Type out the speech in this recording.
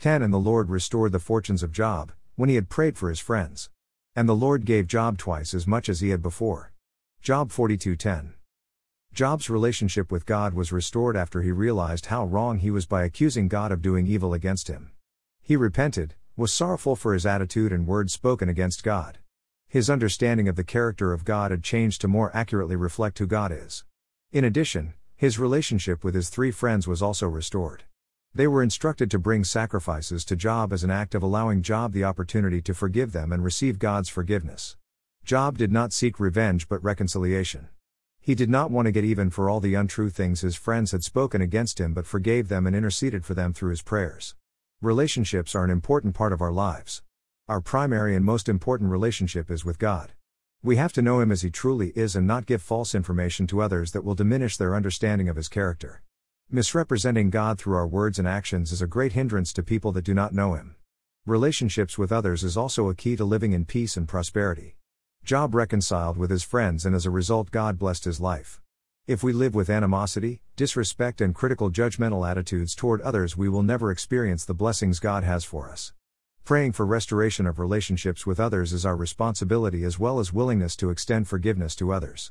10 And the Lord restored the fortunes of Job, when he had prayed for his friends. And the Lord gave Job twice as much as he had before. Job 42:10. Job's relationship with God was restored after he realized how wrong he was by accusing God of doing evil against him. He repented, was sorrowful for his attitude and words spoken against God. His understanding of the character of God had changed to more accurately reflect who God is. In addition, his relationship with his three friends was also restored. They were instructed to bring sacrifices to Job as an act of allowing Job the opportunity to forgive them and receive God's forgiveness. Job did not seek revenge but reconciliation. He did not want to get even for all the untrue things his friends had spoken against him but forgave them and interceded for them through his prayers. Relationships are an important part of our lives. Our primary and most important relationship is with God. We have to know Him as He truly is and not give false information to others that will diminish their understanding of His character. Misrepresenting God through our words and actions is a great hindrance to people that do not know Him. Relationships with others is also a key to living in peace and prosperity. Job reconciled with his friends, and as a result, God blessed his life. If we live with animosity, disrespect, and critical judgmental attitudes toward others, we will never experience the blessings God has for us. Praying for restoration of relationships with others is our responsibility as well as willingness to extend forgiveness to others.